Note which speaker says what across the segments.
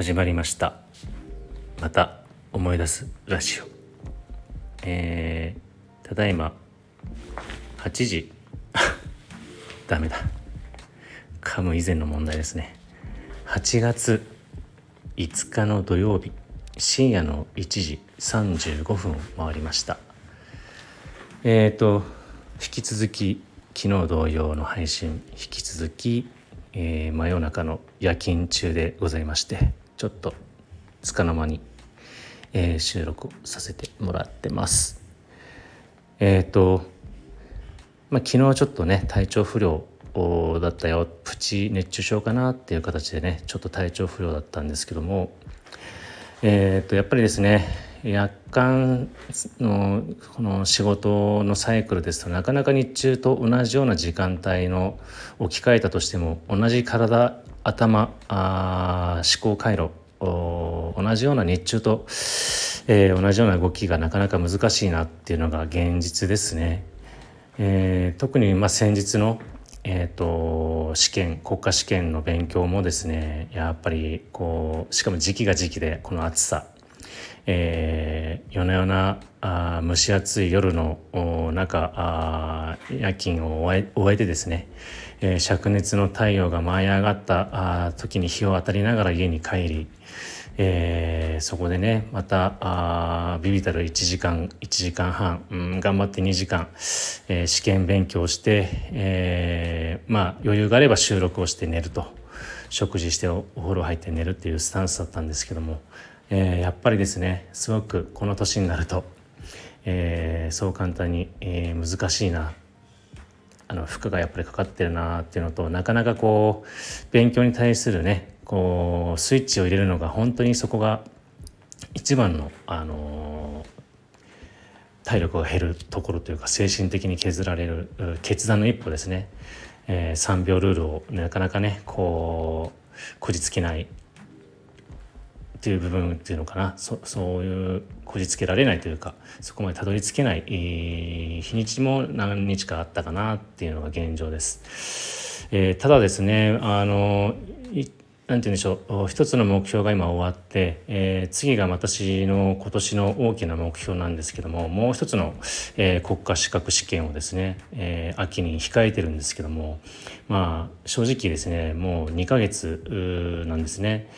Speaker 1: 始まりました。また思い出すラジオ。えー、ただいま8時。ダメだ。噛む以前の問題ですね。8月5日の土曜日深夜の1時35分を回りました。えっ、ー、と引き続き昨日同様の配信引き続き、えー、真夜中の夜勤中でございましてちょっとつかの間に、えー、収録させてもらってます。えっ、ー、とまあ昨日はちょっとね体調不良だったよ。プチ熱中症かなっていう形でねちょっと体調不良だったんですけども。えっ、ー、とやっぱりですね夜間のこの仕事のサイクルですとなかなか日中と同じような時間帯の置き換えたとしても同じ体頭あ思考回路同じような日中と、えー、同じような動きがなかなか難しいなっていうのが現実ですね。えー、特にまあ先日の、えーと、試験国家試験の勉強もですねやっぱりこうしかも時期が時期でこの暑さ、えー、夜な夜なあ蒸し暑い夜の中あ夜勤を終え終えてですね、えー、灼熱の太陽が舞い上がったあ時に日を当たりながら家に帰り、えー、そこでねまたあビビたる1時間1時間半、うん、頑張って2時間、えー、試験勉強して、えー、まあ余裕があれば収録をして寝ると。食事してお風呂入って寝るっていうスタンスだったんですけども、えー、やっぱりですねすごくこの年になると、えー、そう簡単に、えー、難しいなあの負荷がやっぱりかかってるなっていうのとなかなかこう勉強に対するねこうスイッチを入れるのが本当にそこが一番の、あの体力が減るところというか精神的に削られる決断の一歩ですね、えー、3秒ルールをなかなかねこうこじつけないという部分っていうのかなそそういうこじつけられないというかそこまでたどり着けない、えー、日にちも何日かあったかなっていうのが現状です。えー、ただですねあのなんて言うんでしょう一つの目標が今終わって、えー、次が私の今年の大きな目標なんですけどももう一つの、えー、国家資格試験をですね、えー、秋に控えてるんですけどもまあ正直ですねもう2ヶ月なんですね。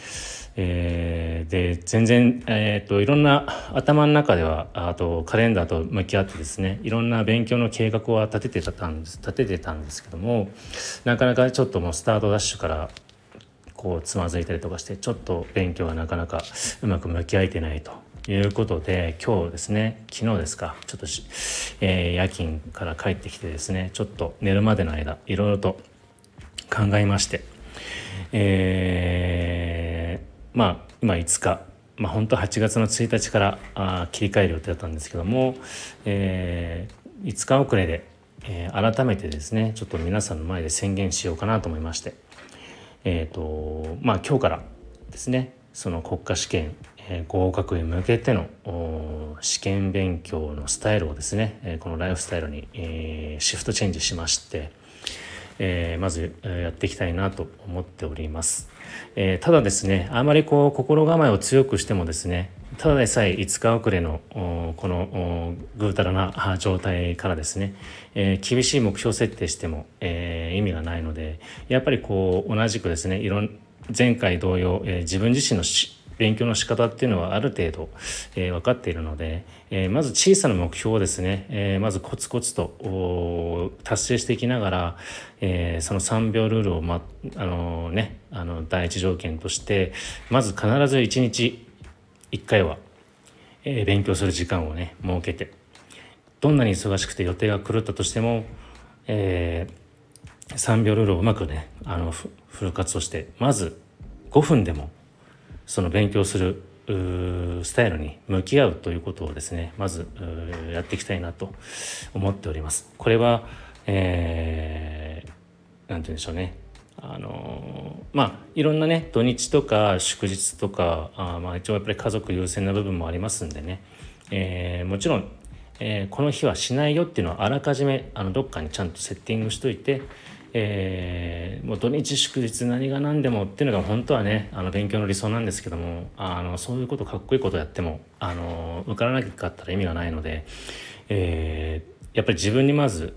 Speaker 1: えー、で全然、えーと、いろんな頭の中ではあとカレンダーと向き合ってですねいろんな勉強の計画は立ててたんです立ててたんですけどもなかなかちょっともうスタートダッシュからこうつまずいたりとかしてちょっと勉強がなかなかうまく向き合えてないということで今日ですね昨日ですかちょっとえー、夜勤から帰ってきてですねちょっと寝るまでの間いろいろと考えましてえー、まあ今5日まあ本当8月の1日からあ切り替える予定だったんですけども、えー、5日遅れで、えー、改めてですねちょっと皆さんの前で宣言しようかなと思いましてえーとまあ、今日からですねその国家試験、えー、合格へ向けての試験勉強のスタイルをですね、えー、このライフスタイルに、えー、シフトチェンジしまして、えー、まずやっていきたいなと思っております。えー、ただですねあまりこう心構えを強くしてもですねただでさえ5日遅れのこのぐうたらな状態からですね、えー、厳しい目標設定しても、えー、意味がないのでやっぱりこう同じくですねいろん前回同様、えー、自分自身の勉強の仕方っていうのはある程度、えー、分かっているので、えー、まず小さな目標をですね、えー、まずコツコツと達成していきながら、えその3秒ルールを、まあのね、あの第一条件としてまず必ず1日1回は、え勉強する時間をね設けてどんなに忙しくて予定が狂ったとしても、え3秒ルールをうまくねあのフル活動してまず5分でもその勉強するスタイルに向き合うということをですねまずやっていきたいなと思っております。これは、えー、て言うんでしょうねあのまあいろんなね土日とか祝日とかあまあ一応やっぱり家族優先な部分もありますんでね、えー、もちろん、えー、この日はしないよっていうのはあらかじめあのどっかにちゃんとセッティングしといて、えー、もう土日祝日何が何でもっていうのが本当はねあの勉強の理想なんですけどもあのそういうことかっこいいことやってもあの受からなかったら意味がないので、えー、やっぱり自分にまず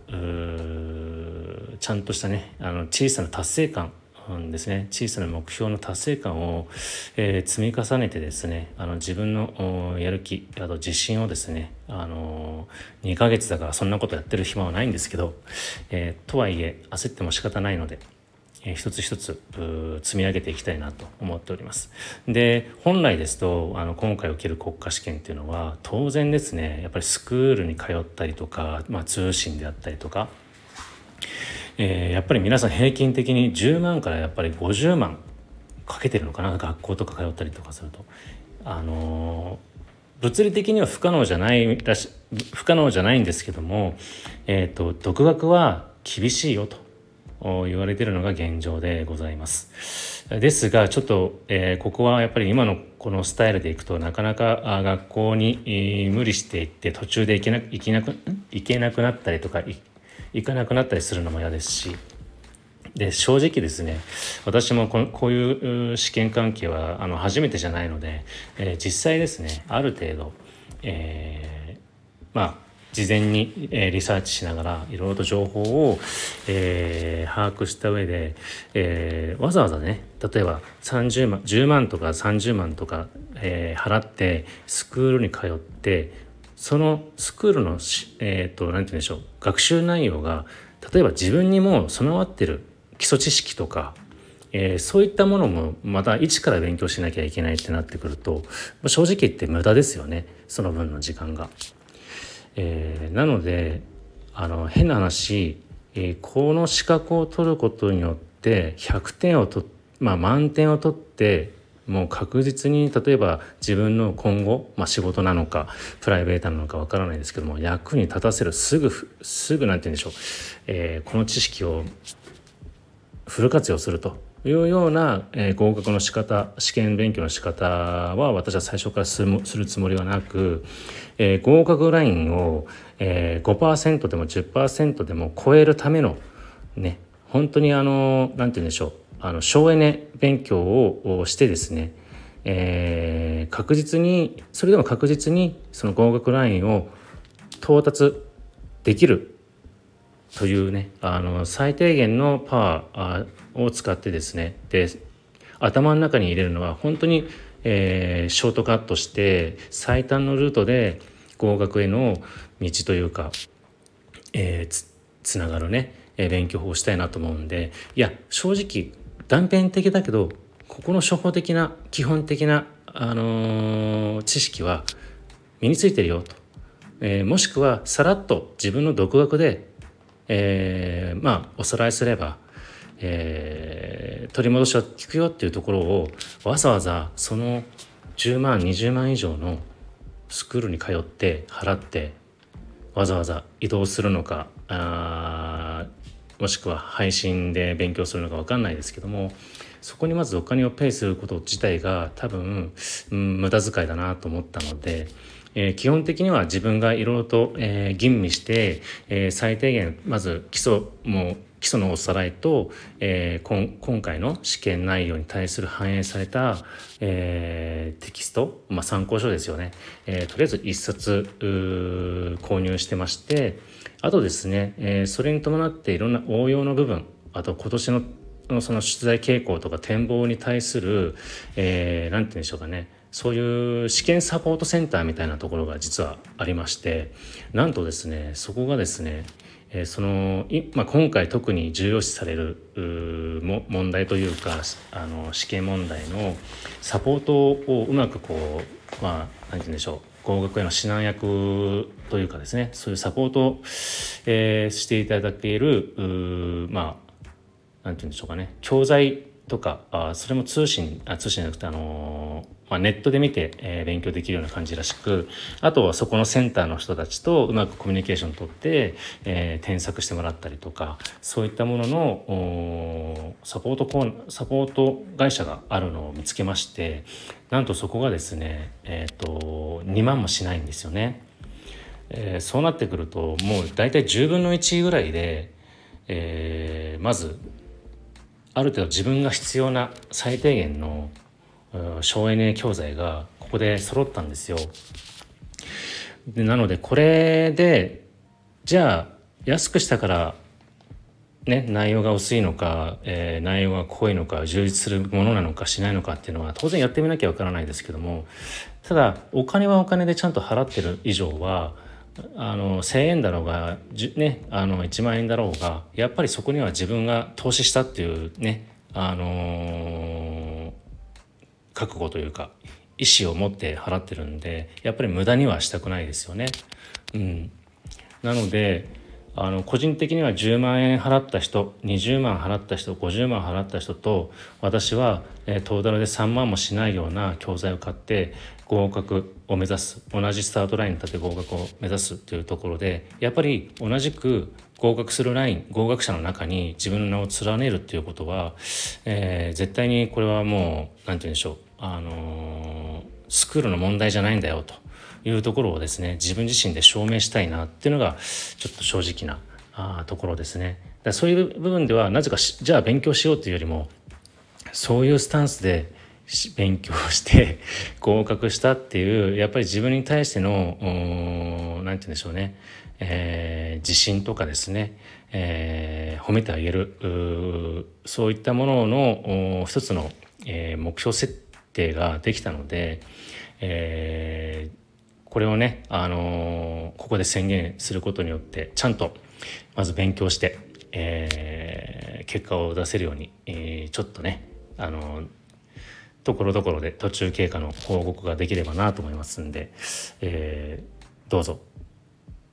Speaker 1: ちゃんとしたねあの小さな達成感んですね小さな目標の達成感を、えー、積み重ねてですねあの自分のやる気あと自信をですねあの2ヶ月だからそんなことやってる暇はないんですけど、えー、とはいえ焦っても仕方ないので、え、一つ一つ積み上げていきたいなと思っております。で本来ですとあの今回受ける国家試験っていうのは当然ですねやっぱりスクールに通ったりとか、まあ、通信であったりとかえー、やっぱり皆さん平均的に10万からやっぱり50万かけてるのかな学校とか通ったりとかすると。あのー、物理的には不可能じゃないらし不可能じゃないんですけども、えーと、独学は厳しいよと言われてるのが現状でございます。ですがちょっと、えー、ここはやっぱり今のこのスタイルでいくとなかなか学校に、えー、無理していって途中で行けな行けなく行けなくなったりとか行かなくなったりするのも嫌ですし。で正直ですね私もここういう試験関係はあの初めてじゃないので、えー、実際ですねある程度、えー、まあ事前に、えー、リサーチしながらいろいろと情報を、えー、把握した上で、えー、わざわざね例えば30万10万とか30万とか、え、払ってスクールに通ってそのスクールのえっ、ー、と何て言うんでしょう学習内容が例えば自分にも備わってる基礎知識とか、えー、そういったものもまた一から勉強しなきゃいけないってなってくると正直言って無駄ですよねその分の時間が。えー、なのであの変な話、えー、この資格を取ることによって100点を取まあ満点を取ってもう確実に例えば自分の今後、まあ、仕事なのかプライベートなのかわからないですけども役に立たせるすぐすぐ何て言うんでしょう、えー、この知識をフル活用するというような、えー、合格の仕方試験勉強の仕方は私は最初からするつもりはなく、えー、合格ラインを、えー、5%でも10%でも超えるためのね本当にあの何て言うんでしょう。あの省エネ勉強をしてですね、えー、確実にそれでも確実にその合格ラインを到達できるというねあの最低限のパワーを使ってですねで頭の中に入れるのは本当に、えー、ショートカットして最短のルートで合格への道というか、えー、つながるね勉強法をしたいなと思うんでいや正直断片的だけどここの初歩的な基本的な、あのー、知識は身についてるよと、えー、もしくはさらっと自分の独学で、えー、まあおさらいすれば、えー、取り戻しは効くよっていうところをわざわざその10万20万以上のスクールに通って払ってわざわざ移動するのかあもしくは配信で勉強するのか分かんないですけどもそこにまずお金をペイすること自体が多分、うん、無駄遣いだなと思ったので、えー、基本的には自分がいろいろと、えー、吟味して、えー、最低限まず基礎も基礎のおさらいと、えー、今回の試験内容に対する反映された、えー、テキスト、まあ、参考書ですよね、えー、とりあえず1冊購入してましてあとですね、えー、それに伴っていろんな応用の部分あと今年のその出題傾向とか展望に対する、えー、て言うんでしょうかねそういう試験サポートセンターみたいなところが実はありましてなんとですねそこがですねえー、そのまあ、今回特に重要視される問題というかあの試験問題のサポートをうまくこうまあ何て言うんでしょう工学への指南役というかですねそういうサポートを、えー、していただけるまあ何て言うんでしょうかね教材とかあそれも通信あ通信じゃなくてあのまあ、ネットで見て、えー、勉強できるような感じらしくあとはそこのセンターの人たちとうまくコミュニケーションをとって、えー、添削してもらったりとかそういったもののサポートコーサポート会社があるのを見つけましてなんとそこがですね、えーと、2万もしないんですよね。えー、そうなってくるともう大体10分の1ぐらいで、えー、まずある程度自分が必要な最低限の省エネ教材がここで揃ったんですよ。でなのでこれでじゃあ安くしたからね、内容が薄いのか、えー、内容が濃いのか充実するものなのかしないのかっていうのは当然やってみなきゃわからないですけどもただお金はお金でちゃんと払ってる以上はあの1,000円だろうが、ね、あの1万円だろうがやっぱりそこには自分が投資したっていうね、あのー、覚悟というか意思を持って払ってるんでやっぱり無駄にはしたくないですよね。うん、なのであの個人的には10万円払った人20万払った人50万払った人と私は、えー、トータルで3万もしないような教材を買って合格を目指す同じスタートラインに立て合格を目指すというところでやっぱり同じく合格するライン合格者の中に自分の名を連ねるっていうことは、えー、絶対にこれはもう何て言うんでしょうあの、スクールの問題じゃないんだよと。いうところをですね自分自身で証明したいなっていうのがちょっと正直なあところですね。だそういう部分ではなぜかじゃあ勉強しようというよりもそういうスタンスで勉強して 合格したっていうやっぱり自分に対しての何て言うんでしょうね、えー、自信とかですね、えー、褒めてあげるそういったものの一つの、えー、目標設定定ができたので、えー、これをね、あのー、ここで宣言することによってちゃんとまず勉強して、えー、結果を出せるように、え、ちょっとね、あのところどころで途中経過の報告ができればなと思いますんで、えどうぞ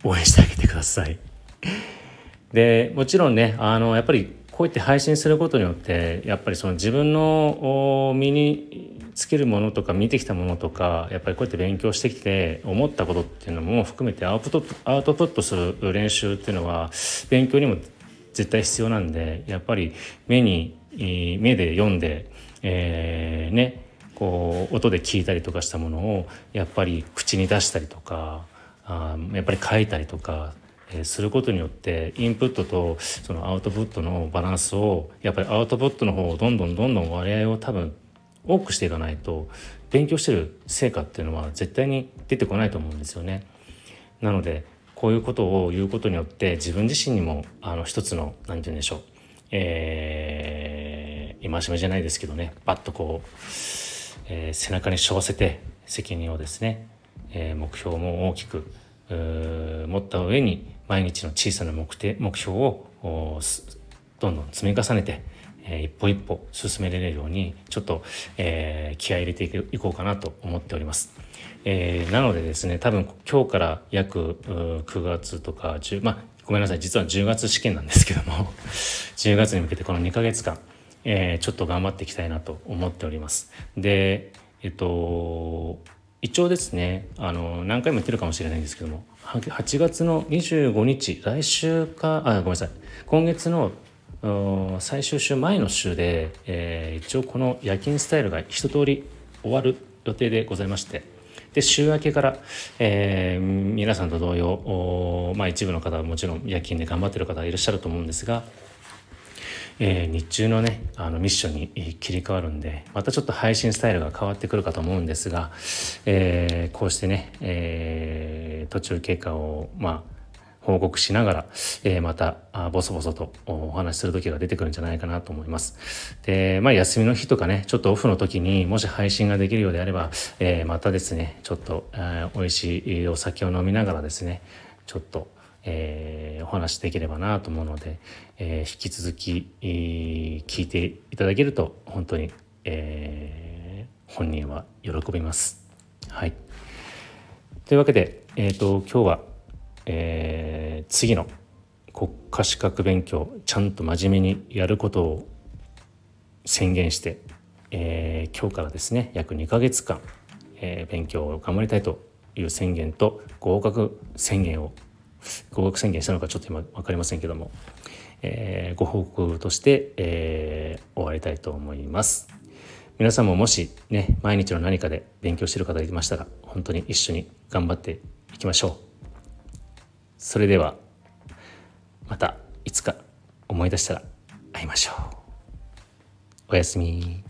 Speaker 1: 応援してあげてください。でもちろんねあのやっぱりこうやって配信することによってやっぱりその自分の身につけるものとか見てきたものとかやっぱりこうやって勉強してきて思ったことっていうのも含めてアウトアウトプットする練習っていうのは勉強にも絶対必要なんでやっぱり目に目で読んで、えー、ねこう音で聞いたりとかしたものをやっぱり口に出したりとかあやっぱり書いたりとかすることによってインプットとそのアウトプットのバランスをやっぱりアウトプットの方をどんどんどんどん割合を多分多くしていかないと勉強してる成果っていうのは絶対に出てこないと思うんですよね。なのでこういうことを言うことによって自分自身にもあの一つの何て言うんでしょう、えー、戒めじゃないですけどねバッとこう、えー、背中に背負わせて責任をですね、えー、目標も大きく持った上に毎日の小さな目目標をどんどん積み重ねて、えー、一歩一歩進められるようにちょっと、えー、気合い入れていこうかなと思っております。えー、なのでですね多分今日から約9月とか10まあごめんなさい実は10月試験なんですけども 10月に向けてこの2ヶ月間、えー、ちょっと頑張っていきたいなと思っております。でえっと一応ですねあの何回も言ってるかもしれないんですけども8月の25日来週かあごめんなさい。今月の最終週前の週で、えー、一応この夜勤スタイルが一通り終わる予定でございましてで週明けから、えー、皆さんと同様まあ一部の方はもちろん夜勤で頑張ってる方いらっしゃると思うんですがえー、日中のねあのミッションに切り替わるんでまたちょっと配信スタイルが変わってくるかと思うんですが、えー、こうしてね、えー、途中経過をまあ報告しながら、えー、またボソボソとお話しする時が出てくるんじゃないかなと思います。で、まあ休みの日とかね、ちょっとオフの時にもし配信ができるようであれば、えー、またですね、ちょっと、えー、美味しいお酒を飲みながらですね、ちょっと、えー、お話しできればなと思うので、えー、引き続き、えー、聞いていただけると本当に、えー、本人は喜びます。はい、というわけで、えーと、今日は、えー、次の国家資格勉強ちゃんと真面目にやることを宣言して、えー、今日からですね約2ヶ月間、えー、勉強を頑張りたいという宣言と合格宣言を合格宣言したのかちょっと今分かりませんけども、えー、ご報告として、えー、終わりたいと思います。皆さんももしね毎日の何かで勉強してる方がいましたら本当に一緒に頑張っていきましょう。それではまたいつか思い出したら会いましょうおやすみ